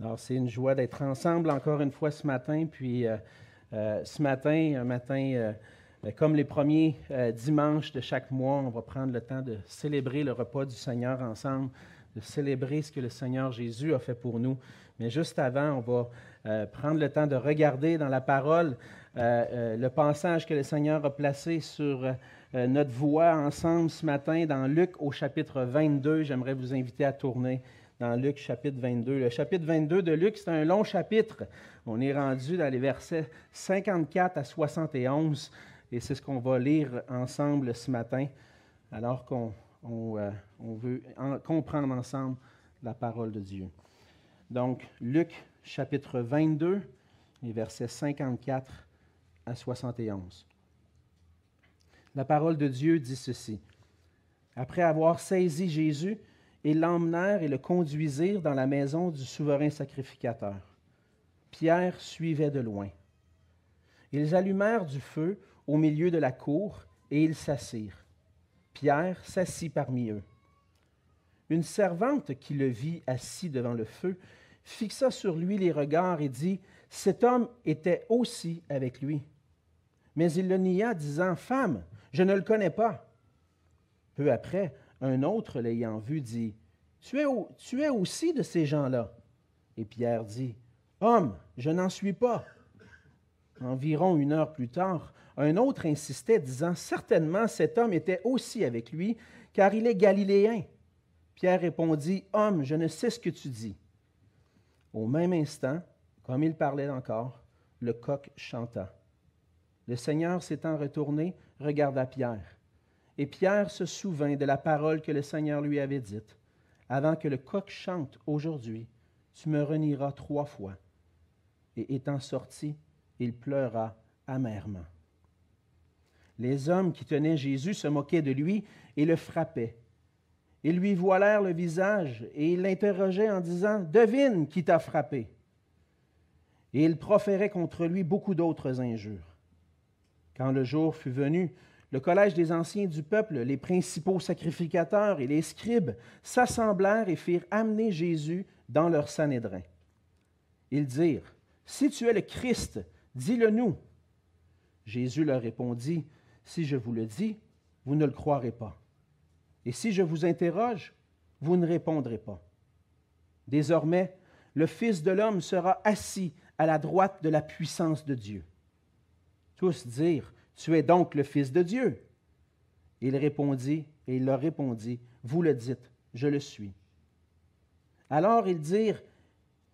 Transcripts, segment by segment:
Alors, c'est une joie d'être ensemble encore une fois ce matin. Puis, euh, euh, ce matin, un matin euh, comme les premiers dimanches de chaque mois, on va prendre le temps de célébrer le repas du Seigneur ensemble, de célébrer ce que le Seigneur Jésus a fait pour nous. Mais juste avant, on va prendre le temps de regarder dans la parole le passage que le Seigneur a placé sur notre voie ensemble ce matin dans Luc au chapitre 22. J'aimerais vous inviter à tourner dans Luc chapitre 22. Le chapitre 22 de Luc, c'est un long chapitre. On est rendu dans les versets 54 à 71 et c'est ce qu'on va lire ensemble ce matin alors qu'on euh, veut comprendre ensemble la parole de Dieu. Donc, Luc chapitre 22, les versets 54 à 71. La parole de Dieu dit ceci. Après avoir saisi Jésus, ils l'emmenèrent et le conduisirent dans la maison du souverain sacrificateur. Pierre suivait de loin. Ils allumèrent du feu au milieu de la cour et ils s'assirent. Pierre s'assit parmi eux. Une servante qui le vit assis devant le feu fixa sur lui les regards et dit, Cet homme était aussi avec lui. Mais il le nia, disant, Femme, je ne le connais pas. Peu après, un autre, l'ayant vu, dit, tu es, aussi de ces gens-là. Et Pierre dit, Homme, je n'en suis pas. Environ une heure plus tard, un autre insistait, disant, Certainement cet homme était aussi avec lui, car il est galiléen. Pierre répondit, Homme, je ne sais ce que tu dis. Au même instant, comme il parlait encore, le coq chanta. Le Seigneur s'étant retourné, regarda Pierre. Et Pierre se souvint de la parole que le Seigneur lui avait dite. Avant que le coq chante aujourd'hui, tu me renieras trois fois. Et étant sorti, il pleura amèrement. Les hommes qui tenaient Jésus se moquaient de lui et le frappaient. Ils lui voilèrent le visage et ils l'interrogeaient en disant Devine qui t'a frappé. Et ils proféraient contre lui beaucoup d'autres injures. Quand le jour fut venu, le collège des anciens du peuple, les principaux sacrificateurs et les scribes s'assemblèrent et firent amener Jésus dans leur sanédrin. Ils dirent, Si tu es le Christ, dis-le nous. Jésus leur répondit, Si je vous le dis, vous ne le croirez pas. Et si je vous interroge, vous ne répondrez pas. Désormais, le Fils de l'homme sera assis à la droite de la puissance de Dieu. Tous dirent, tu es donc le Fils de Dieu. Il répondit, et il leur répondit, Vous le dites, je le suis. Alors ils dirent,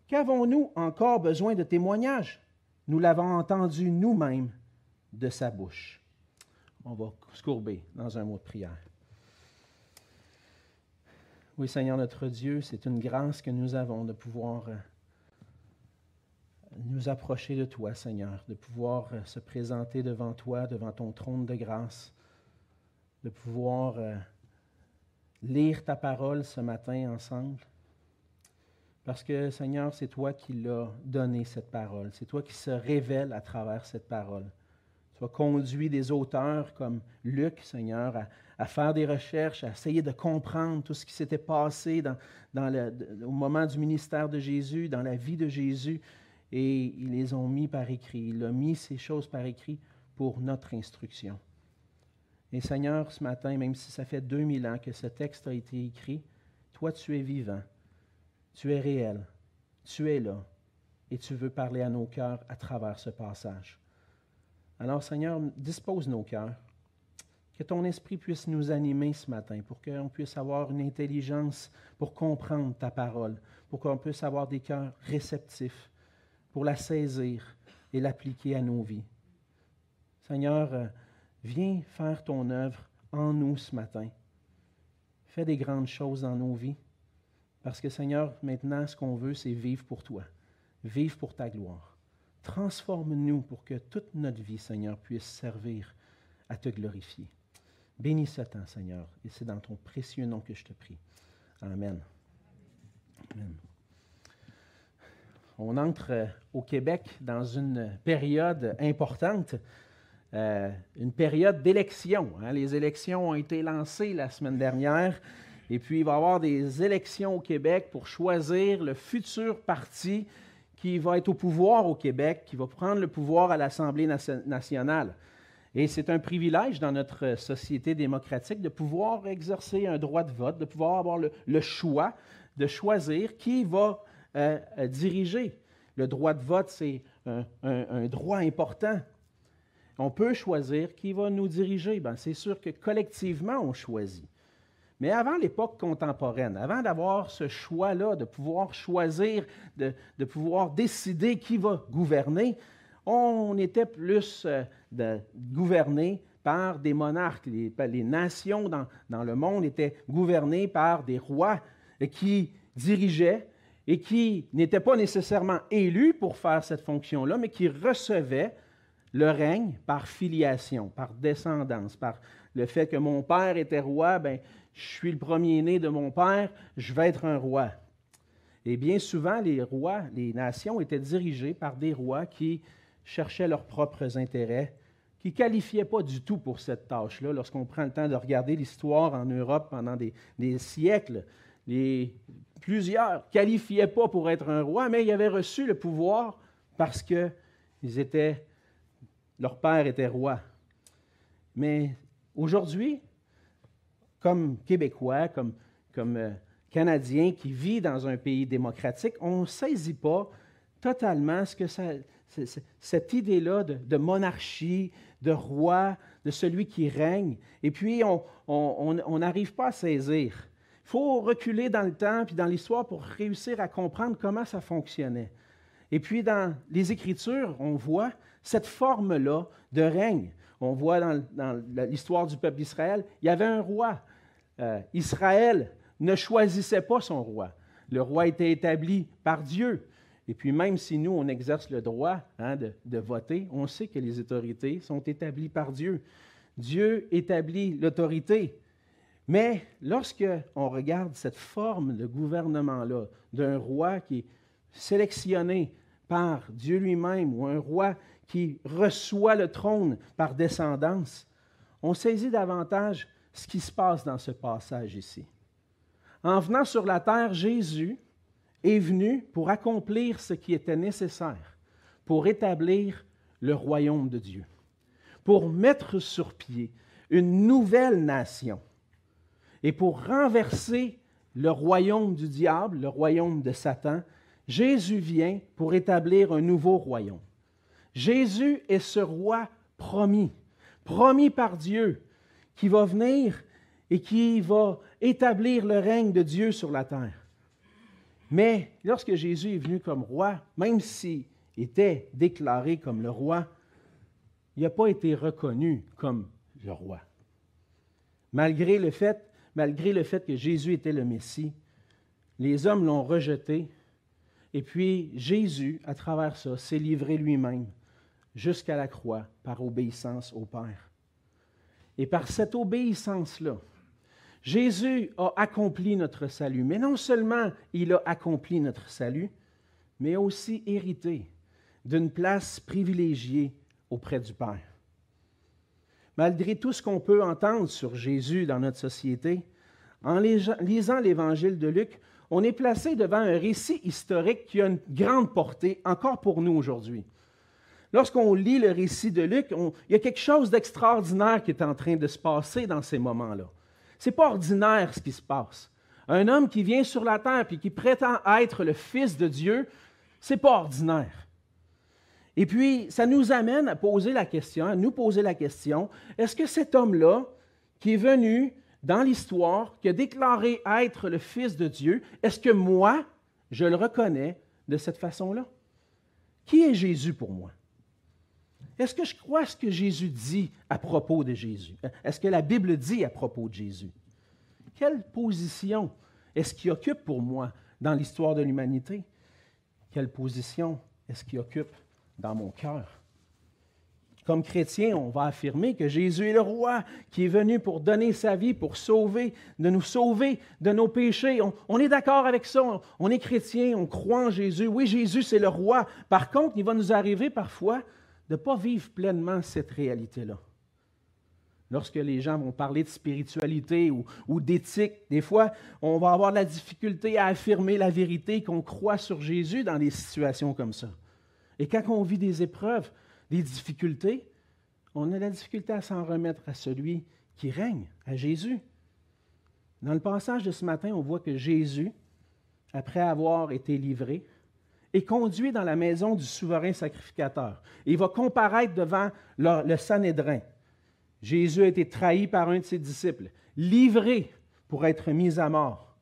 Qu'avons-nous encore besoin de témoignages Nous l'avons entendu nous-mêmes de sa bouche. On va se courber dans un mot de prière. Oui, Seigneur notre Dieu, c'est une grâce que nous avons de pouvoir euh, nous approcher de toi, Seigneur, de pouvoir euh, se présenter devant toi, devant ton trône de grâce, de pouvoir euh, lire ta parole ce matin ensemble. Parce que, Seigneur, c'est toi qui l'as donné, cette parole. C'est toi qui se révèle à travers cette parole. Tu as conduit des auteurs comme Luc, Seigneur, à, faire des recherches, à essayer de comprendre tout ce qui s'était passé dans, au moment du ministère de Jésus, dans la vie de Jésus et ils les ont mis par écrit. Il a mis ces choses par écrit pour notre instruction. Et Seigneur, ce matin, même si ça fait 2000 ans que ce texte a été écrit, toi tu es vivant, tu es réel, tu es là, et tu veux parler à nos cœurs à travers ce passage. Alors Seigneur, dispose nos cœurs, que ton esprit puisse nous animer ce matin, pour qu'on puisse avoir une intelligence pour comprendre ta parole, pour qu'on puisse avoir des cœurs réceptifs pour la saisir et l'appliquer à nos vies. Seigneur, euh, viens faire ton œuvre en nous ce matin. Fais des grandes choses dans nos vies. Parce que Seigneur, maintenant, ce qu'on veut, c'est vivre pour toi. Vivre pour ta gloire. Transforme-nous pour que toute notre vie, Seigneur, puisse servir à te glorifier. Bénis ce temps, Seigneur, et c'est dans ton précieux nom que je te prie. Amen. Amen on entre euh, au Québec dans une période importante, euh, une période d'élection. Hein. Les élections ont été lancées la semaine dernière Et puis, il va y avoir des élections au Québec pour choisir le futur parti qui va être au pouvoir au Québec, qui va prendre le pouvoir à l'Assemblée nationale. Et c'est un privilège dans notre société démocratique de pouvoir exercer un droit de vote, de pouvoir avoir le, choix de choisir qui va diriger. Le droit de vote, c'est un, droit important. On peut choisir qui va nous diriger. Ben, c'est sûr que collectivement, on choisit. Mais avant l'époque contemporaine, avant d'avoir ce choix-là, de pouvoir choisir, de, pouvoir décider qui va gouverner, on était plus euh, gouverné par des monarques. Les, nations dans, dans, le monde étaient gouvernées par des rois qui dirigeaient et qui n'étaient pas nécessairement élus pour faire cette fonction-là, mais qui recevaient le règne par filiation, par descendance, par le fait que mon père était roi, ben, je suis le premier-né de mon père, je vais être un roi. Et bien souvent, les rois, les nations étaient dirigées par des rois qui cherchaient leurs propres intérêts, qui ne qualifiaient pas du tout pour cette tâche-là. Lorsqu'on prend le temps de regarder l'histoire en Europe pendant des, siècles, les, plusieurs qualifiaient pas pour être un roi, mais ils avaient reçu le pouvoir parce que étaient, leur père était roi. Mais aujourd'hui, comme Québécois, comme, comme euh, Canadien qui vit dans un pays démocratique, on ne saisit pas totalement ce que cette idée-là de, monarchie, de roi, de celui qui règne. Et puis, on n'arrive pas à saisir. Il faut reculer dans le temps puis dans l'histoire pour réussir à comprendre comment ça fonctionnait. Et puis, dans les Écritures, on voit cette forme-là de règne. On voit dans, l'histoire du peuple d'Israël, il y avait un roi. Euh, Israël ne choisissait pas son roi. Le roi était établi par Dieu. Et puis même si nous, on exerce le droit hein, de, voter, on sait que les autorités sont établies par Dieu. Dieu établit l'autorité. Mais lorsque on regarde cette forme de gouvernement-là, d'un roi qui est sélectionné par Dieu lui-même ou un roi qui reçoit le trône par descendance, on saisit davantage ce qui se passe dans ce passage ici. En venant sur la terre, Jésus est venu pour accomplir ce qui était nécessaire, pour établir le royaume de Dieu, pour mettre sur pied une nouvelle nation et pour renverser le royaume du diable, le royaume de Satan. Jésus vient pour établir un nouveau royaume. Jésus est ce roi promis, promis par Dieu, qui va venir et qui va établir le règne de Dieu sur la terre. Mais lorsque Jésus est venu comme roi, même s'il était déclaré comme le roi, il n'a pas été reconnu comme le roi. Malgré le fait, malgré le fait que Jésus était le Messie, les hommes l'ont rejeté. Et puis Jésus, à travers ça, s'est livré lui-même jusqu'à la croix par obéissance au Père. Et par cette obéissance-là, Jésus a accompli notre salut. Mais non seulement il a accompli notre salut, mais aussi hérité d'une place privilégiée auprès du Père. Malgré tout ce qu'on peut entendre sur Jésus dans notre société, en lisant l'évangile de Luc, on est placé devant un récit historique qui a une grande portée encore pour nous aujourd'hui. Lorsqu'on lit le récit de Luc, il y a quelque chose d'extraordinaire qui est en train de se passer dans ces moments-là. Ce n'est pas ordinaire ce qui se passe. Un homme qui vient sur la terre et qui prétend être le Fils de Dieu, ce n'est pas ordinaire. Et puis, ça nous amène à poser la question, à nous poser la question, est-ce que cet homme-là, qui est venu dans l'histoire, qui a déclaré être le Fils de Dieu, est-ce que moi, je le reconnais de cette façon-là? Qui est Jésus pour moi? Est-ce que je crois ce que Jésus dit à propos de Jésus? Est-ce que la Bible dit à propos de Jésus? Quelle position est-ce qu'il occupe pour moi dans l'histoire de l'humanité? Quelle position est-ce qu'il occupe dans mon cœur? Comme chrétien, on va affirmer que Jésus est le roi qui est venu pour donner sa vie, pour sauver, de nous sauver de nos péchés. On, est d'accord avec ça. On, on est chrétien, on croit en Jésus. Oui, Jésus, c'est le roi. Par contre, il va nous arriver parfois de ne pas vivre pleinement cette réalité-là. lorsque les gens vont parler de spiritualité ou, ou d'éthique. Des fois, on va avoir de la difficulté à affirmer la vérité qu'on croit sur Jésus dans des situations comme ça. Et quand on vit des épreuves, des difficultés, on a la difficulté à s'en remettre à celui qui règne, à Jésus. Dans le passage de ce matin, on voit que Jésus, après avoir été livré, est conduit dans la maison du souverain sacrificateur. il va comparaître devant le, Sanhédrin. Jésus a été trahi par un de ses disciples, livré pour être mis à mort.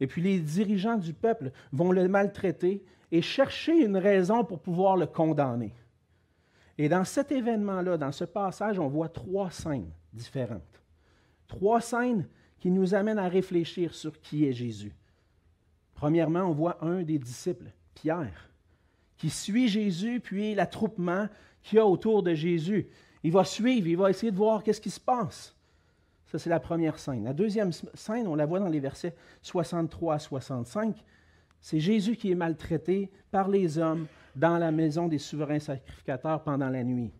Et puis les dirigeants du peuple vont le maltraiter et chercher une raison pour pouvoir le condamner. Et dans cet événement-là, dans ce passage, on voit trois scènes différentes. Trois scènes qui nous amènent à réfléchir sur qui est Jésus. Premièrement, on voit un des disciples, Pierre, qui suit Jésus, puis l'attroupement qu'il y a autour de Jésus. Il va suivre, il va essayer de voir qu'est-ce qui se passe. Ça, c'est la première scène. La deuxième scène, on la voit dans les versets 63 à 65. C'est Jésus qui est maltraité par les hommes dans la maison des souverains sacrificateurs pendant la nuit.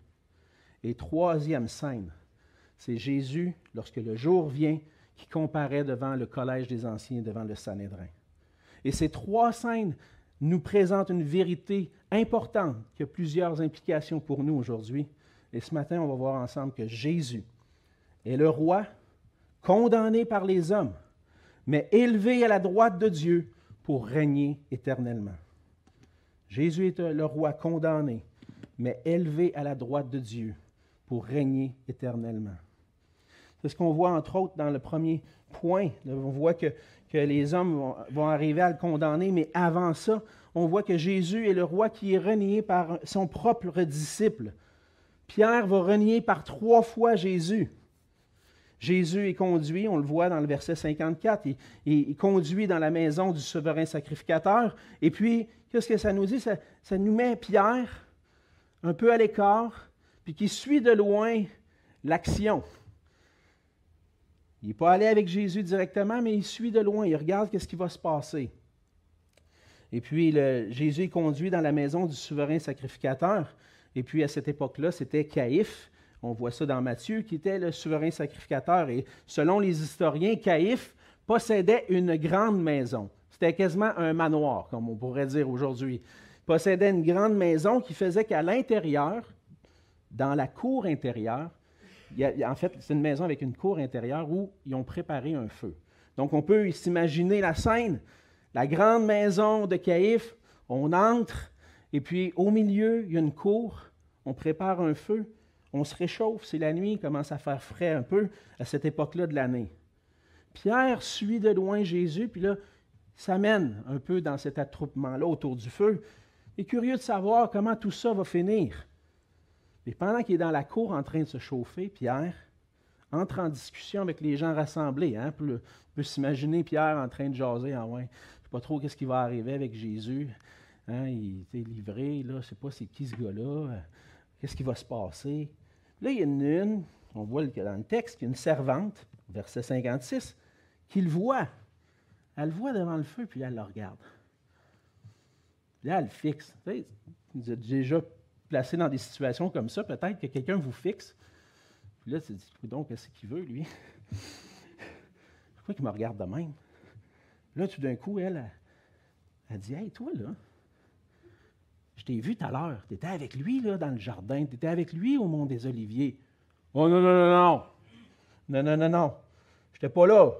Et troisième scène, c'est Jésus, lorsque le jour vient, qui comparaît devant le collège des anciens, devant le Sanhédrin. Et ces trois scènes nous présentent une vérité importante qui a plusieurs implications pour nous aujourd'hui. Et ce matin, on va voir ensemble que Jésus est le roi condamné par les hommes, mais élevé à la droite de Dieu pour régner éternellement. Jésus est le roi condamné, mais élevé à la droite de Dieu pour régner éternellement. C'est ce qu'on voit entre autres dans le premier point. On voit que, que les hommes vont, arriver à le condamner, mais avant ça, on voit que Jésus est le roi qui est renié par son propre disciple. Pierre va renier par trois fois Jésus. Jésus est conduit, on le voit dans le verset 54, il, il, conduit dans la maison du souverain sacrificateur. Et puis, qu'est-ce que ça nous dit? Ça, nous met Pierre un peu à l'écart, puis qui suit de loin l'action. Il n'est pas allé avec Jésus directement, mais il suit de loin, il regarde qu'est-ce qui va se passer. Et puis Jésus est conduit dans la maison du souverain sacrificateur. Et puis à cette époque-là, c'était Caïphe, on voit ça dans Matthieu, qui était le souverain sacrificateur. Et selon les historiens, Caïphe possédait une grande maison. C'était quasiment un manoir, comme on pourrait dire aujourd'hui. Il possédait une grande maison qui faisait qu'à l'intérieur, dans la cour intérieure, en fait, c'est une maison avec une cour intérieure où ils ont préparé un feu. Donc, on peut s'imaginer la scène. La grande maison de Caïphe, on entre, et puis au milieu, il y a une cour, on prépare un feu, on se réchauffe, c'est la nuit, il commence à faire frais un peu à cette époque-là de l'année. Pierre suit de loin Jésus, puis là, s'amène un peu dans cet attroupement-là autour du feu. Il est curieux de savoir comment tout ça va finir. Et pendant qu'il est dans la cour en train de se chauffer, Pierre entre en discussion avec les gens rassemblés. Hein? On peut, s'imaginer Pierre en train de jaser. Ah ouais, je ne sais pas trop qu'est-ce qui va arriver avec Jésus. Hein? Il était livré, là, je ne sais pas c'est qui ce gars-là. Qu'est-ce qui va se passer? Là, il y a une, on voit dans le texte, il y a une servante, verset 56, qui le voit. Elle le voit devant le feu, puis elle le regarde. Là, elle le fixe. Vous êtes déjà placé dans des situations comme ça, peut-être que quelqu'un vous fixe. Puis là, tu dis, donc, qu'est-ce qu'il veut, lui? Pourquoi il me regarde de même? Là, tout d'un coup, elle, elle, dit, Hey, toi, là, je t'ai vu tout à l'heure. Tu étais avec lui, là, dans le jardin. Tu étais avec lui au Mont des Oliviers. Oh non, non, non, non. Non, non, non, non. Je n'étais pas là.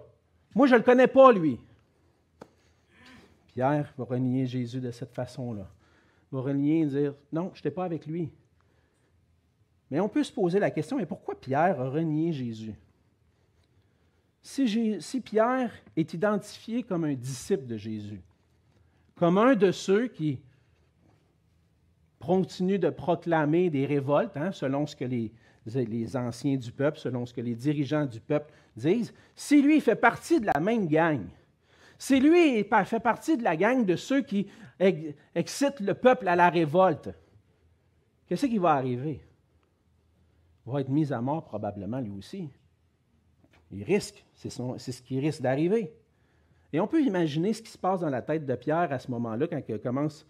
Moi, je ne le connais pas, lui. Pierre va renier Jésus de cette façon-là va renier et dire Non, je n'étais pas avec lui. Mais on peut se poser la question mais pourquoi Pierre a renié Jésus? Si, si Pierre est identifié comme un disciple de Jésus, comme un de ceux qui continuent de proclamer des révoltes, hein, selon ce que les, anciens du peuple, selon ce que les dirigeants du peuple disent, si lui fait partie de la même gang, si lui fait partie de la gang de ceux qui excite le peuple à la révolte, qu'est-ce qui va arriver? Il va être mis à mort probablement lui aussi. Il risque, c'est ce qui risque d'arriver. Et on peut imaginer ce qui se passe dans la tête de Pierre à ce moment-là, quand commence,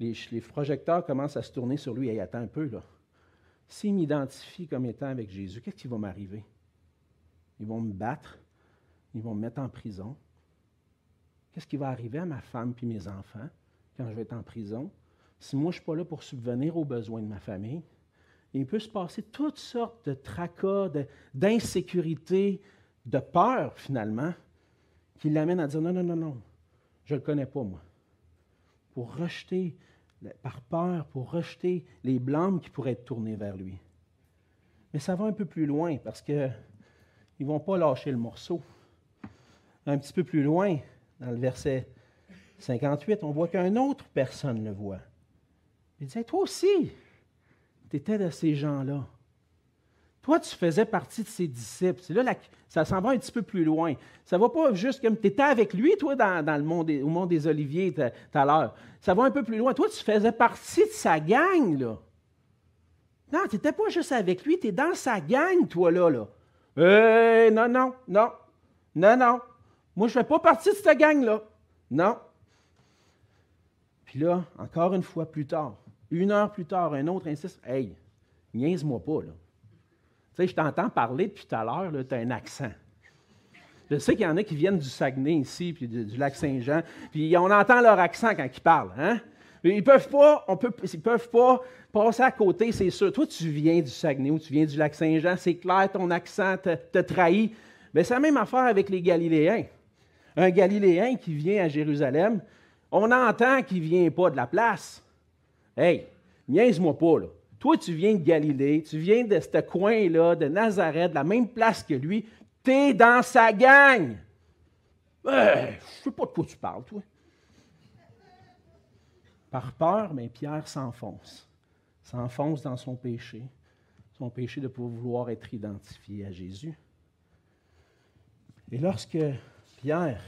les, projecteurs commencent à se tourner sur lui. et attend un peu, là. S'il m'identifie comme étant avec Jésus, qu'est-ce qui va m'arriver? ils vont me battre, ils vont me mettre en prison. Qu'est-ce qui va arriver à ma femme et mes enfants quand je vais être en prison? Si moi, je ne suis pas là pour subvenir aux besoins de ma famille, il peut se passer toutes sortes de tracas, d'insécurité, de, peur, finalement, qui l'amènent à dire non, non, non, non, je ne le connais pas, moi. Pour rejeter, par peur, pour rejeter les blâmes qui pourraient être tournés vers lui. Mais ça va un peu plus loin parce qu'ils ne vont pas lâcher le morceau. Un petit peu plus loin, dans le verset 58, on voit qu'une autre personne le voit. Il dit Toi aussi, tu étais de ces gens-là. Toi, tu faisais partie de ses disciples. Là, ça s'en va un petit peu plus loin. Ça ne va pas juste comme tu étais avec lui, toi, dans, le monde au monde des Oliviers tout à l'heure. Ça va un peu plus loin. Toi, tu faisais partie de sa gang, là. Non, tu n'étais pas juste avec lui, tu es dans sa gang, toi, là. là. Non, non, non. Non, non. Moi, je ne fais pas partie de cette gang-là. Non. Puis là, encore une fois plus tard, une heure plus tard, un autre insiste Hey, niaise-moi pas, là. Sais, je t'entends parler depuis tout à l'heure, tu as un accent. Je sais qu'il y en a qui viennent du Saguenay ici, puis du, lac Saint-Jean, puis on entend leur accent quand ils parlent. Hein? Ils peuvent peut, peuvent pas passer à côté, c'est sûr. Toi, tu viens du Saguenay ou tu viens du lac Saint-Jean, c'est clair, ton accent te, te trahit. Mais c'est la même affaire avec les Galiléens. Un Galiléen qui vient à Jérusalem, on entend qu'il ne vient pas de la place. Hey, niaise-moi pas, là. Toi, tu viens de Galilée, tu viens de ce coin-là, de Nazareth, de la même place que lui. Tu es dans sa gang. Je ne sais pas de quoi tu parles, toi. Par peur, mais Pierre s'enfonce. S'enfonce dans son péché. Son péché de vouloir être identifié à Jésus. Et lorsque Pierre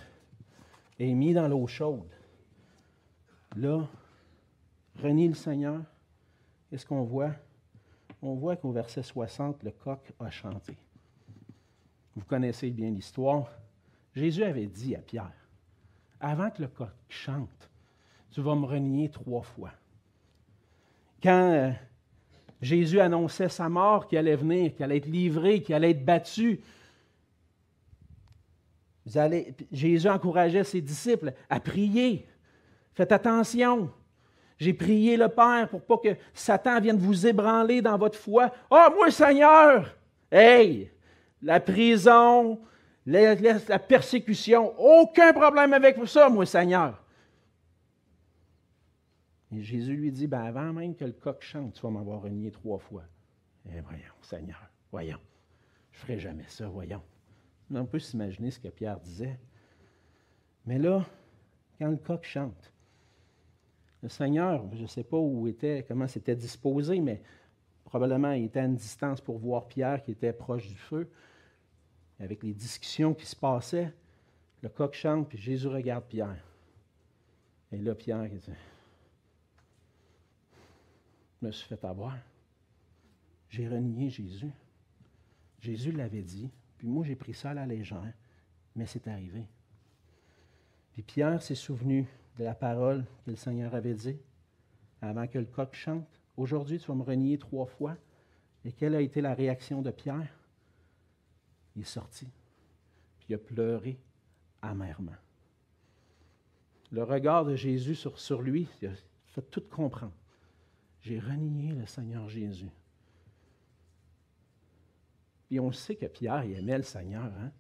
est mis dans l'eau chaude, là, renie le Seigneur, qu'est-ce qu'on voit? On voit qu'au verset 60, le coq a chanté. Vous connaissez bien l'histoire. Jésus avait dit à Pierre, avant que le coq chante, tu vas me renier trois fois. Quand euh, Jésus annonçait sa mort, qu'il allait venir, qu'il allait être livré, qu'il allait être battu, Jésus encourageait ses disciples à prier. Faites attention. J'ai prié le Père pour pas que Satan vienne vous ébranler dans votre foi. oh, moi, Seigneur! Hey! La prison, la, la, persécution, aucun problème avec ça, moi, Seigneur. Et Jésus lui dit, ben avant même que le coq chante, tu vas m'avoir renié trois fois. Eh voyons, Seigneur, voyons. Je ne ferai jamais ça, voyons. On peut s'imaginer ce que Pierre disait. Mais là, quand le coq chante, le Seigneur, je ne sais pas où était, comment c'était disposé, mais probablement il était à une distance pour voir Pierre qui était proche du feu, avec les discussions qui se passaient. Le coq chante, puis Jésus regarde Pierre. Et là, Pierre, il dit Je me suis fait avoir. J'ai renié Jésus. Jésus l'avait dit, puis moi j'ai pris ça à la légère, mais c'est arrivé. Puis Pierre s'est souvenu la parole que le Seigneur avait dit avant que le coq chante. Aujourd'hui, tu vas me renier trois fois. Et quelle a été la réaction de Pierre? Il est sorti, puis il a pleuré amèrement. Le regard de Jésus sur, lui, il a fait tout comprendre. J'ai renié le Seigneur Jésus. Et on sait que Pierre il aimait le Seigneur. Hein?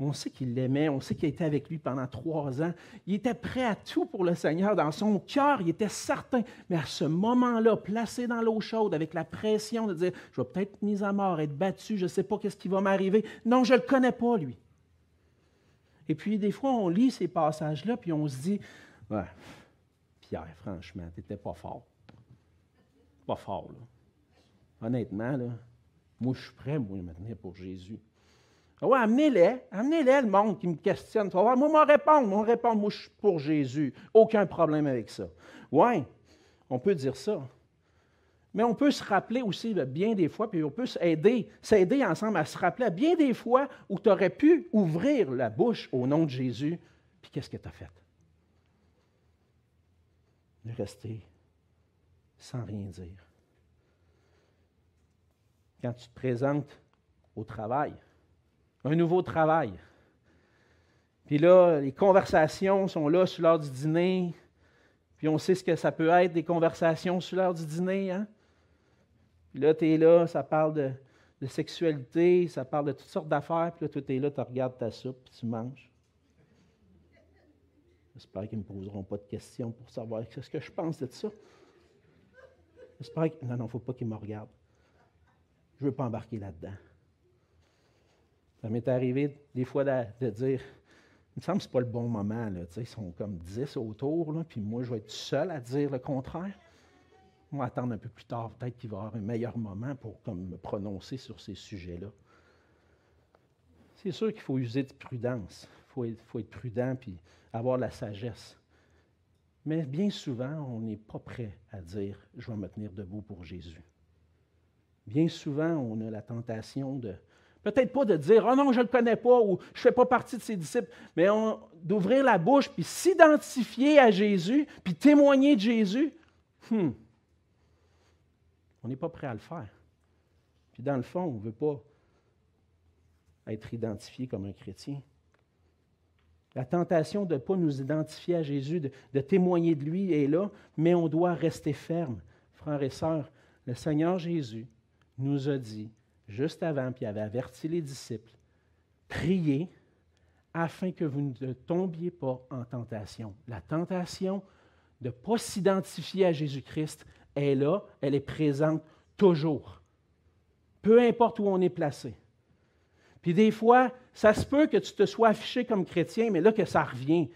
On sait qu'il l'aimait, on sait qu'il était avec lui pendant trois ans. Il était prêt à tout pour le Seigneur. Dans son cœur, il était certain. Mais à ce moment-là, placé dans l'eau chaude, avec la pression de dire Je vais peut-être être mis à mort, être battu, je ne sais pas qu'est-ce qui va m'arriver. Non, je ne le connais pas, lui. Et puis, des fois, on lit ces passages-là, puis on se dit ouais, Pierre, franchement, tu pas fort. Pas fort, là. Honnêtement, là, moi, je suis prêt, moi, maintenant, pour Jésus. Ah oui, amenez-les, amenez-les le monde qui me questionne. moi, m'en répondre, moi, répondre, moi, je suis pour Jésus. Aucun problème avec ça. Oui, on peut dire ça. Mais on peut se rappeler aussi bien des fois, puis on peut s'aider, s'aider ensemble à se rappeler à bien des fois où tu aurais pu ouvrir la bouche au nom de Jésus, puis qu'est-ce que tu as fait? De rester sans rien dire. Quand tu te présentes au travail, un nouveau travail. Puis là, les conversations sont là sur l'heure du dîner. Puis on sait ce que ça peut être, des conversations sur l'heure du dîner. Hein? Puis là, tu es là, ça parle de, de, sexualité, ça parle de toutes sortes d'affaires. Puis là, tu es là, tu regardes ta soupe, puis tu manges. J'espère qu'ils ne me poseront pas de questions pour savoir ce que je pense de ça. J'espère que... Non, non, il ne faut pas qu'ils me regardent. Je ne veux pas embarquer là-dedans. Ça m'est arrivé des fois de, dire, il me semble que ce pas le bon moment. Là, ils sont comme dix autour, là, puis moi, je vais être seul à dire le contraire. On va attendre un peu plus tard, peut-être qu'il va y avoir un meilleur moment pour comme, me prononcer sur ces sujets-là. C'est sûr qu'il faut user de prudence. Il faut, faut, être prudent puis avoir la sagesse. Mais bien souvent, on n'est pas prêt à dire Je vais me tenir debout pour Jésus. Bien souvent, on a la tentation de, peut-être pas de dire Oh non, je ne le connais pas ou je ne fais pas partie de ses disciples, mais d'ouvrir la bouche puis s'identifier à Jésus puis témoigner de Jésus. Hmm. On n'est pas prêt à le faire. Puis dans le fond, on ne veut pas être identifié comme un chrétien. La tentation de ne pas nous identifier à Jésus, de, témoigner de lui est là, mais on doit rester ferme. Frères et sœurs, le Seigneur Jésus nous a dit, juste avant, puis il avait averti les disciples, priez afin que vous ne tombiez pas en tentation. La tentation de ne pas s'identifier à Jésus-Christ est là, elle est présente toujours, peu importe où on est placé. Puis des fois, ça se peut que tu te sois affiché comme chrétien, mais là que ça revient.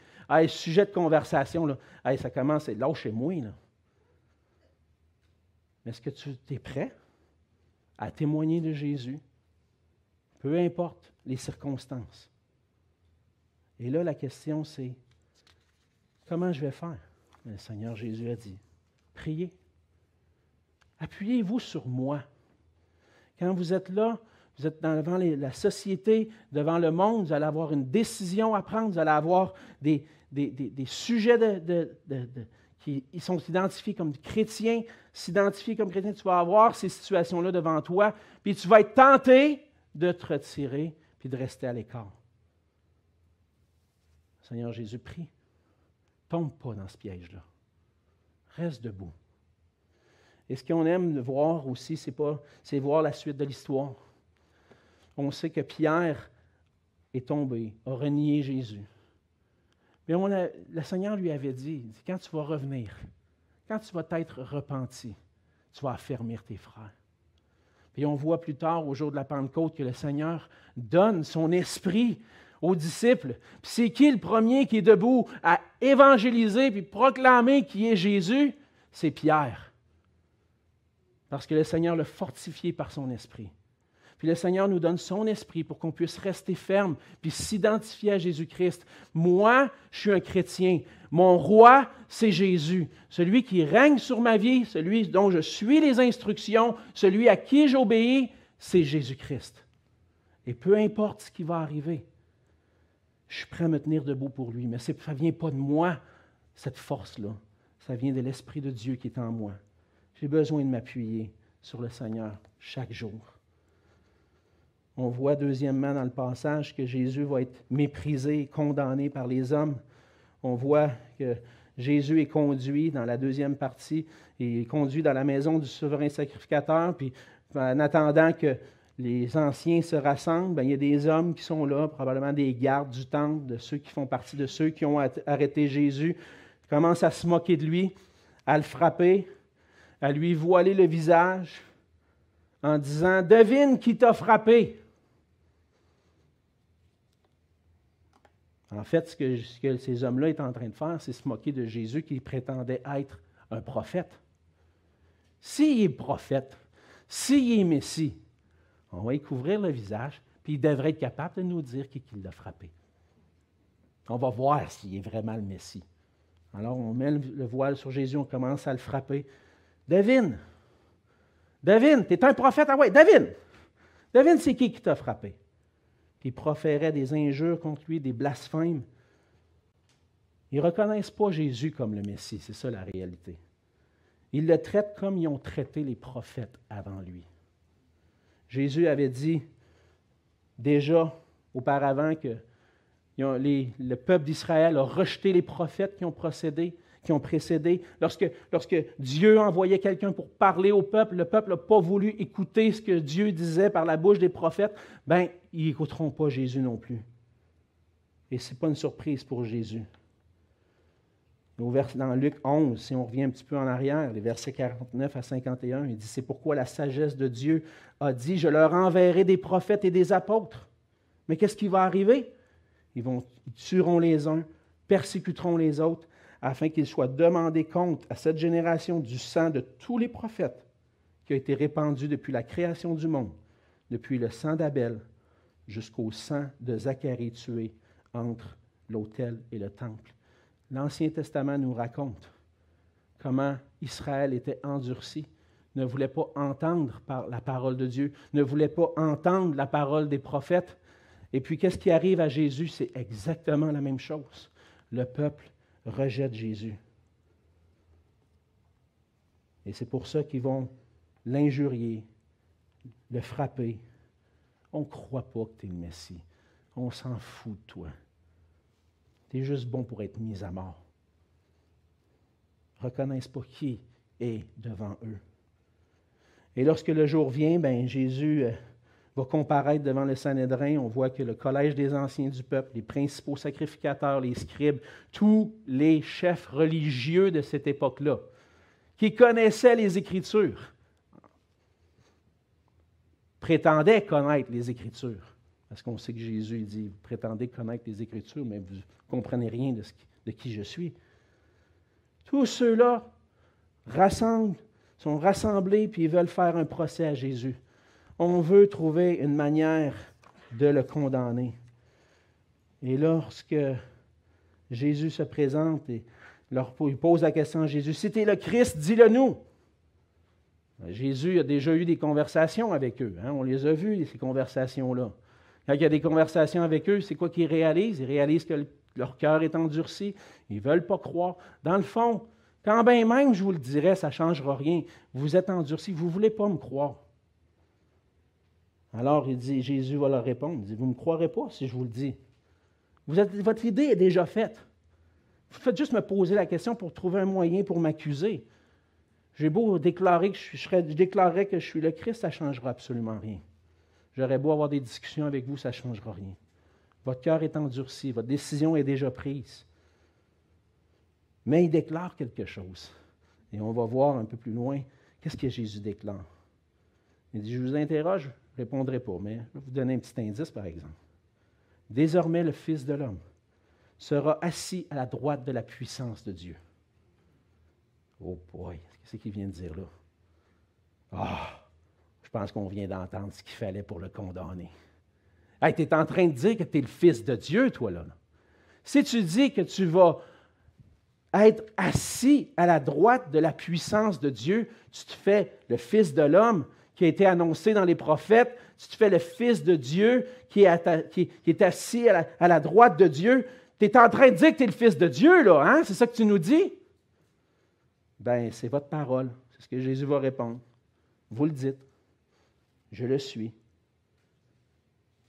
sujet de conversation, là, ça commence être là chez moi. Là. Mais est-ce que tu es prêt? À témoigner de Jésus? Peu importe les circonstances. Et là, la question, c'est comment je vais faire? Le Seigneur Jésus a dit, priez. Appuyez-vous sur moi. Quand vous êtes là, vous êtes devant la société, devant le monde, vous allez avoir une décision à prendre, vous allez avoir des, sujets qui sont identifiés comme chrétiens, s'identifier comme chrétiens, tu vas avoir ces situations-là devant toi, puis tu vas être tenté de te retirer, puis de rester à l'écart. Seigneur Jésus, prie. Tombe pas dans ce piège-là. Reste debout. Et ce qu'on aime voir aussi, c'est pas, c'est voir la suite de l'histoire on sait que Pierre est tombé, a renié Jésus. Mais le Seigneur lui avait dit, quand tu vas revenir, quand tu vas t'être repenti, tu vas affermir tes frères. Et on voit plus tard, au jour de la Pentecôte, que le Seigneur donne son esprit aux disciples. Puis c'est qui le premier qui est debout à évangéliser puis proclamer qui est Jésus? C'est Pierre. Parce que le Seigneur l'a fortifié par son esprit. Puis le Seigneur nous donne son esprit pour qu'on puisse rester ferme puis s'identifier à Jésus-Christ. Moi, je suis un chrétien. Mon roi, c'est Jésus. Celui qui règne sur ma vie, celui dont je suis les instructions, celui à qui j'obéis, c'est Jésus-Christ. Et peu importe ce qui va arriver, je suis prêt à me tenir debout pour lui. Mais ça ne vient pas de moi, cette force-là. Ça vient de l'Esprit de Dieu qui est en moi. J'ai besoin de m'appuyer sur le Seigneur chaque jour. On voit deuxièmement dans le passage que Jésus va être méprisé, condamné par les hommes. On voit que Jésus est conduit dans la deuxième partie, il est conduit dans la maison du souverain sacrificateur, puis en attendant que les anciens se rassemblent, ben, il y a des hommes qui sont là, probablement des gardes du temple, de ceux qui font partie de ceux qui ont arrêté Jésus, commencent à se moquer de lui, à le frapper, à lui voiler le visage, en disant Devine qui t'a frappé? En fait, ce que, ces hommes-là étaient en train de faire, c'est se moquer de Jésus qui prétendait être un prophète. S'il est prophète, s'il est Messie, on va y couvrir le visage, puis il devrait être capable de nous dire qui, l'a frappé. On va voir s'il est vraiment le Messie. Alors, on met le voile sur Jésus, on commence à le frapper. Devine. Devine, tu es un prophète. Ah ouais, devine. Devine, c'est qui qui t'a frappé qui proféraient des injures contre lui, des blasphèmes. Ils ne reconnaissent pas Jésus comme le Messie, c'est ça la réalité. Ils le traitent comme ils ont traité les prophètes avant lui. Jésus avait dit déjà auparavant que le peuple d'Israël a rejeté les prophètes qui ont procédé, qui ont précédé. Lorsque, lorsque Dieu envoyait quelqu'un pour parler au peuple, le peuple n'a pas voulu écouter ce que Dieu disait par la bouche des prophètes, ben ils n'écouteront pas Jésus non plus. Et ce n'est pas une surprise pour Jésus. Dans Luc 11, si on revient un petit peu en arrière, les versets 49 à 51, il dit, c'est pourquoi la sagesse de Dieu a dit, je leur enverrai des prophètes et des apôtres. Mais qu'est-ce qui va arriver? Ils, vont, ils tueront les uns, persécuteront les autres, afin qu'ils soient demandés compte à cette génération du sang de tous les prophètes qui a été répandu depuis la création du monde, depuis le sang d'Abel jusqu'au sang de Zacharie tué entre l'autel et le temple. L'Ancien Testament nous raconte comment Israël était endurci, ne voulait pas entendre la parole de Dieu, ne voulait pas entendre la parole des prophètes. Et puis, qu'est-ce qui arrive à Jésus? C'est exactement la même chose. Le peuple rejette Jésus. Et c'est pour ça qu'ils vont l'injurier, le frapper. On ne croit pas que tu es le Messie. On s'en fout de toi. Tu es juste bon pour être mis à mort. Reconnaissent pas qui est devant eux. Et lorsque le jour vient, ben, Jésus euh, va comparaître devant le Sanhédrin. On voit que le collège des anciens du peuple, les principaux sacrificateurs, les scribes, tous les chefs religieux de cette époque-là, qui connaissaient les Écritures, prétendaient connaître les Écritures. Parce qu'on sait que Jésus dit, vous prétendez connaître les Écritures, mais vous ne comprenez rien de, de qui je suis. Tous ceux-là rassemblent, sont rassemblés, puis ils veulent faire un procès à Jésus. On veut trouver une manière de le condamner. Et lorsque Jésus se présente et leur, pose la question à Jésus, si tu es le Christ, dis-le nous. Jésus a déjà eu des conversations avec eux. Hein. on les a vues, ces conversations-là. Quand il y a des conversations avec eux, c'est quoi qu'ils réalisent? Ils réalisent que leur cœur est endurci, ils ne veulent pas croire. Dans le fond, quand bien même je vous le dirais, ça ne changera rien. Vous êtes endurcis, vous ne voulez pas me croire. Alors il dit, Jésus va leur répondre, il dit, vous ne me croirez pas si je vous le dis. Votre idée est déjà faite. Vous faites juste me poser la question pour trouver un moyen pour m'accuser. J'ai beau déclarer que je, je déclarerais que je suis le Christ, ça ne changera absolument rien. J'aurais beau avoir des discussions avec vous, ça ne changera rien. Votre cœur est endurci, votre décision est déjà prise. Mais il déclare quelque chose. Et on va voir un peu plus loin qu'est-ce que Jésus déclare. Il dit, je vous interroge, je ne répondrai pas, mais je vais vous donner un petit indice, par exemple. Désormais, le Fils de l'homme sera assis à la droite de la puissance de Dieu. Oh boy, qu'est-ce qu'il vient de dire là? Ah! Je pense qu'on vient d'entendre ce qu'il fallait pour le condamner. tu es en train de dire que tu es le Fils de Dieu, toi, là. Si tu dis que tu vas être assis à la droite de la puissance de Dieu, tu te fais le Fils de l'homme qui a été annoncé dans les prophètes, tu te fais le Fils de Dieu qui est, assis à la, droite de Dieu. Tu es en train de dire que tu es le Fils de Dieu, là, hein? C'est ça que tu nous dis? Ben, c'est votre parole. C'est ce que Jésus va répondre. Vous le dites je le suis.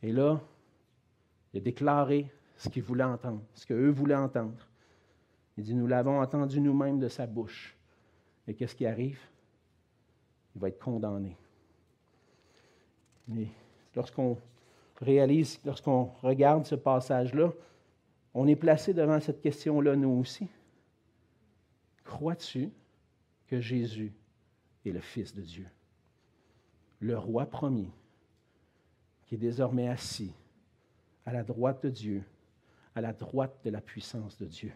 Et là, il a déclaré ce qu'il voulait entendre, ce qu'eux voulaient entendre. Il dit, nous l'avons entendu nous-mêmes de sa bouche. Et qu'est-ce qui arrive? Il va être condamné. Lorsqu'on réalise, lorsqu'on regarde ce passage-là, on est placé devant cette question-là, nous aussi. Crois-tu que Jésus est le Fils de Dieu? le roi promis, qui est désormais assis à la droite de Dieu, à la droite de la puissance de Dieu.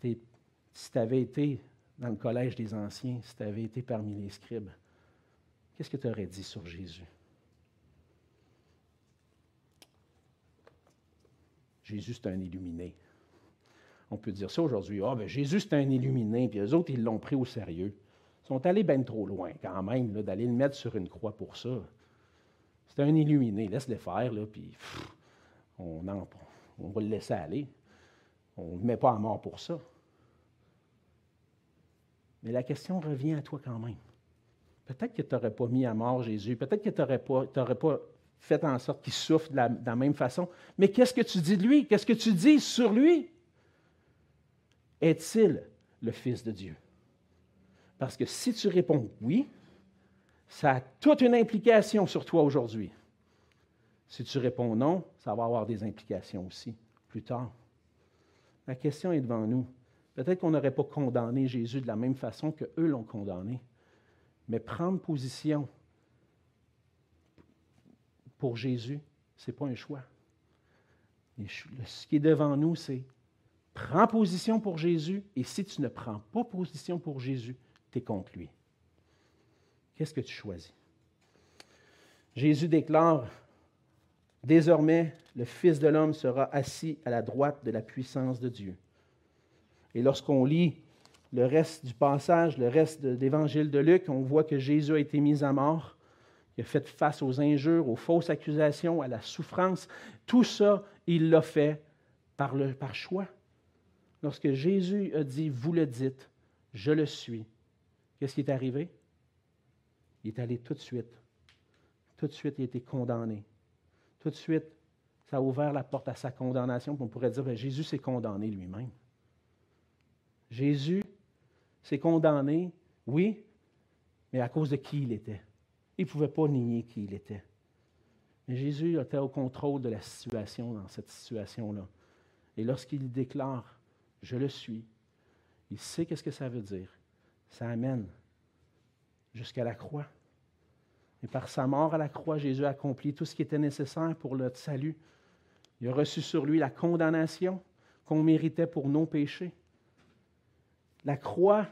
si tu avais été dans le collège des anciens, si tu avais été parmi les scribes, qu'est-ce que tu aurais dit sur Jésus? Jésus, c'est un illuminé. On peut dire ça aujourd'hui. Ah, ben Jésus, c'est un illuminé, puis les autres, ils l'ont pris au sérieux sont allés bien trop loin quand même, d'aller le mettre sur une croix pour ça. C'est un illuminé, laisse-le faire, là, puis on, on va le laisser aller. On ne le met pas à mort pour ça. Mais la question revient à toi quand même. Peut-être que tu n'aurais pas mis à mort Jésus, peut-être que tu n'aurais pas, pas fait en sorte qu'il souffre de la, de la même façon. Mais qu'est-ce que tu dis de lui? Qu'est-ce que tu dis sur lui? Est-il le Fils de Dieu? Parce que si tu réponds oui, ça a toute une implication sur toi aujourd'hui. Si tu réponds non, ça va avoir des implications aussi plus tard. La question est devant nous. Peut-être qu'on n'aurait pas condamné Jésus de la même façon que eux l'ont condamné, mais prendre position pour Jésus, ce n'est pas un choix. ce qui est devant nous, c'est prends position pour Jésus, et si tu ne prends pas position pour Jésus, tu es contre lui. Qu'est-ce que tu choisis? Jésus déclare, Désormais, le Fils de l'homme sera assis à la droite de la puissance de Dieu. Et lorsqu'on lit le reste du passage, le reste de l'Évangile de Luc, on voit que Jésus a été mis à mort. Il a fait face aux injures, aux fausses accusations, à la souffrance. Tout ça, il l'a fait par, le, par choix. Lorsque Jésus a dit, vous le dites, je le suis, qu'est-ce qui est arrivé? Il est allé tout de suite. Tout de suite, il a été condamné. Tout de suite, ça a ouvert la porte à sa condamnation. On pourrait dire, ben, Jésus s'est condamné lui-même. Jésus s'est condamné, oui, mais à cause de qui il était. Il ne pouvait pas nier qui il était. Mais Jésus était au contrôle de la situation dans cette situation-là. Et lorsqu'il déclare Je le suis, il sait qu'est-ce que ça veut dire. Ça amène jusqu'à la croix. Et par sa mort à la croix, Jésus a accompli tout ce qui était nécessaire pour le salut. Il a reçu sur lui la condamnation qu'on méritait pour nos péchés. La croix,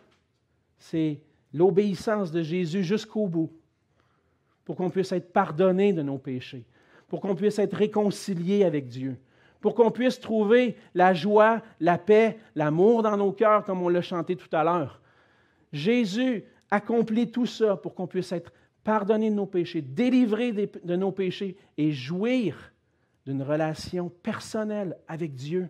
c'est l'obéissance de Jésus jusqu'au bout, pour qu'on puisse être pardonné de nos péchés, pour qu'on puisse être réconcilié avec Dieu, pour qu'on puisse trouver la joie, la paix, l'amour dans nos cœurs, comme on l'a chanté tout à l'heure. Jésus accomplit tout ça pour qu'on puisse être pardonné de nos péchés, délivré de nos péchés et jouir d'une relation personnelle avec Dieu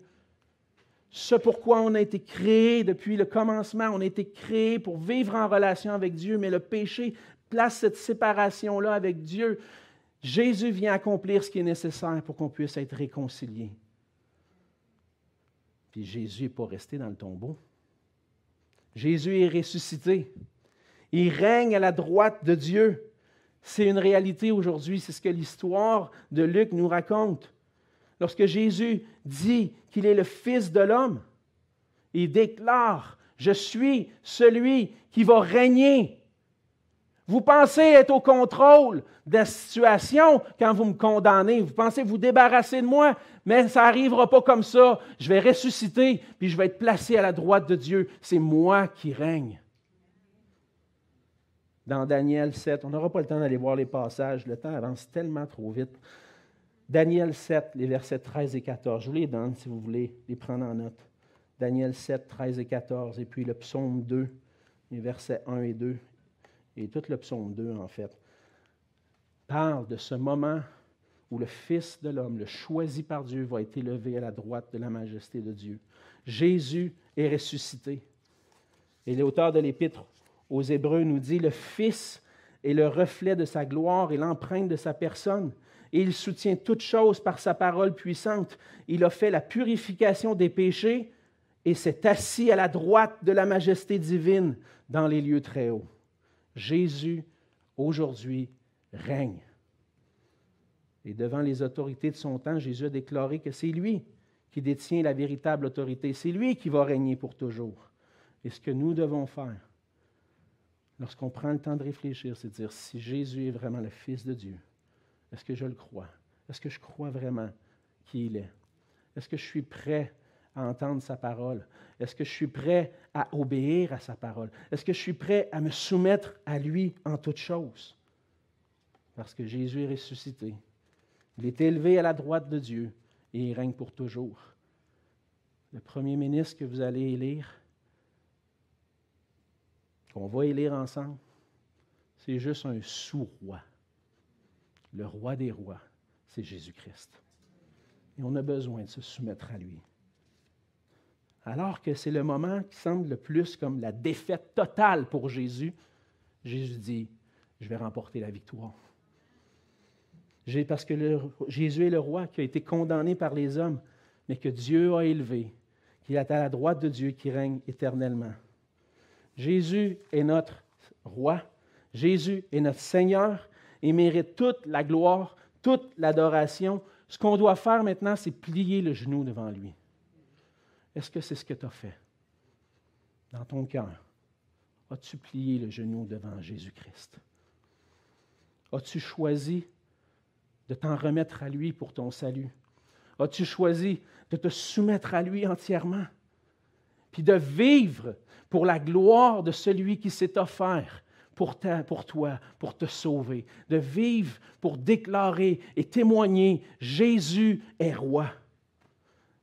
ce pourquoi on a été créé depuis le commencement. On a été créé pour vivre en relation avec Dieu, mais le péché place cette séparation-là avec Dieu. Jésus vient accomplir ce qui est nécessaire pour qu'on puisse être réconcilié. Puis Jésus n'est pas resté dans le tombeau. Jésus est ressuscité. Il règne à la droite de Dieu. C'est une réalité aujourd'hui, c'est ce que l'histoire de Luc nous raconte. Lorsque Jésus dit qu'il est le Fils de l'homme, il déclare, je suis celui qui va régner. Vous pensez être au contrôle de la situation quand vous me condamnez. Vous pensez vous débarrasser de moi, mais ça n'arrivera pas comme ça. Je vais ressusciter, puis je vais être placé à la droite de Dieu. C'est moi qui règne. Dans Daniel 7, on n'aura pas le temps d'aller voir les passages, le temps avance tellement trop vite. Daniel 7, les versets 13 et 14. Je vous les donne si vous voulez les prendre en note. Daniel 7, 13 et 14. Et puis le psaume 2, les versets 1 et 2. Et tout le psaume 2, en fait, parle de ce moment où le Fils de l'homme, le choisi par Dieu, va être élevé à la droite de la majesté de Dieu. Jésus est ressuscité. Et l'auteur de l'Épître aux Hébreux nous dit, le Fils est le reflet de sa gloire et l'empreinte de sa personne et il soutient toutes choses par sa parole puissante. Il a fait la purification des péchés et s'est assis à la droite de la majesté divine dans les lieux très hauts. Jésus, aujourd'hui, règne. Et devant les autorités de son temps, Jésus a déclaré que c'est lui qui détient la véritable autorité. C'est lui qui va régner pour toujours. Et ce que nous devons faire, lorsqu'on prend le temps de réfléchir, c'est de dire si Jésus est vraiment le Fils de Dieu, est-ce que je le crois? Est-ce que je crois vraiment qui il est? Est-ce que je suis prêt à entendre sa parole? Est-ce que je suis prêt à obéir à sa parole? Est-ce que je suis prêt à me soumettre à lui en toutes choses? Parce que Jésus est ressuscité. Il est élevé à la droite de Dieu et il règne pour toujours. Le premier ministre que vous allez élire, qu'on va élire ensemble, c'est juste un sous-roi le roi des rois, c'est Jésus-Christ. Et on a besoin de se soumettre à lui. Alors que c'est le moment qui semble le plus comme la défaite totale pour Jésus, Jésus dit, je vais remporter la victoire. Parce que Jésus est le roi qui a été condamné par les hommes, mais que Dieu a élevé, qu'il est à la droite de Dieu qui règne éternellement. Jésus est notre roi, Jésus est notre Seigneur et mérite toute la gloire, toute l'adoration. Ce qu'on doit faire maintenant, c'est plier le genou devant lui. Est-ce que c'est ce que tu as fait? Dans ton cœur? As-tu plié le genou devant Jésus-Christ? As-tu choisi de t'en remettre à lui pour ton salut? As-tu choisi de te soumettre à lui entièrement? Puis de vivre pour la gloire de celui qui s'est offert pour, toi, pour te sauver, de vivre pour déclarer et témoigner Jésus est roi.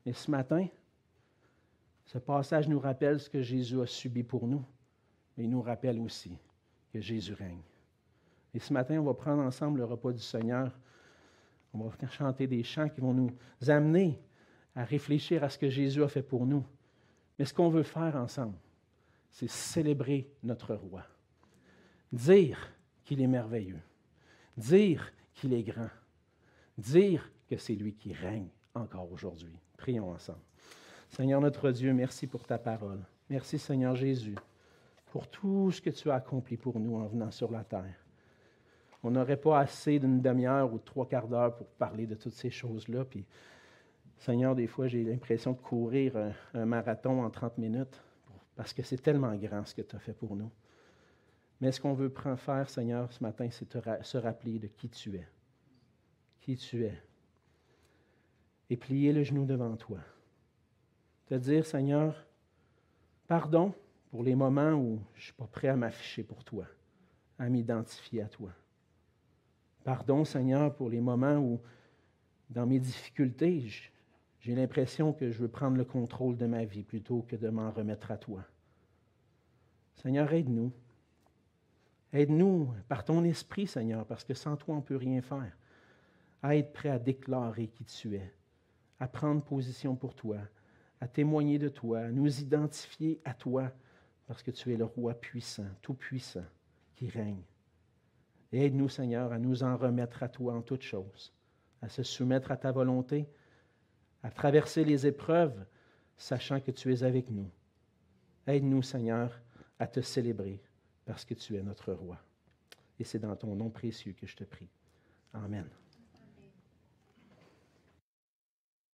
Et ce matin, ce passage nous rappelle ce que Jésus a subi pour nous, mais il nous rappelle aussi que Jésus règne. Et ce matin, on va prendre ensemble le repas du Seigneur. On va chanter des chants qui vont nous amener à réfléchir à ce que Jésus a fait pour nous. Mais ce qu'on veut faire ensemble, c'est célébrer notre roi. Dire qu'il est merveilleux. Dire qu'il est grand. Dire que c'est lui qui règne encore aujourd'hui. Prions ensemble. Seigneur notre Dieu, merci pour ta parole. Merci Seigneur Jésus pour tout ce que tu as accompli pour nous en venant sur la terre. On n'aurait pas assez d'une demi-heure ou trois quarts d'heure pour parler de toutes ces choses-là. Puis, Seigneur, des fois, j'ai l'impression de courir un, un, marathon en 30 minutes parce que c'est tellement grand ce que tu as fait pour nous. Mais ce qu'on veut faire, Seigneur, ce matin, c'est se rappeler de qui tu es. Qui tu es. Et plier le genou devant toi. Te dire, Seigneur, pardon pour les moments où je ne suis pas prêt à m'afficher pour toi, à m'identifier à toi. Pardon, Seigneur, pour les moments où, dans mes difficultés, j'ai l'impression que je veux prendre le contrôle de ma vie plutôt que de m'en remettre à toi. Seigneur, aide-nous. Aide-nous par ton esprit, Seigneur, parce que sans toi, on ne peut rien faire, à être prêt à déclarer qui tu es, à prendre position pour toi, à témoigner de toi, à nous identifier à toi, parce que tu es le roi puissant, tout-puissant, qui règne. Aide-nous, Seigneur, à nous en remettre à toi en toutes choses, à se soumettre à ta volonté, à traverser les épreuves, sachant que tu es avec nous. Aide-nous, Seigneur, à te célébrer parce que tu es notre roi. Et c'est dans ton nom précieux que je te prie. Amen.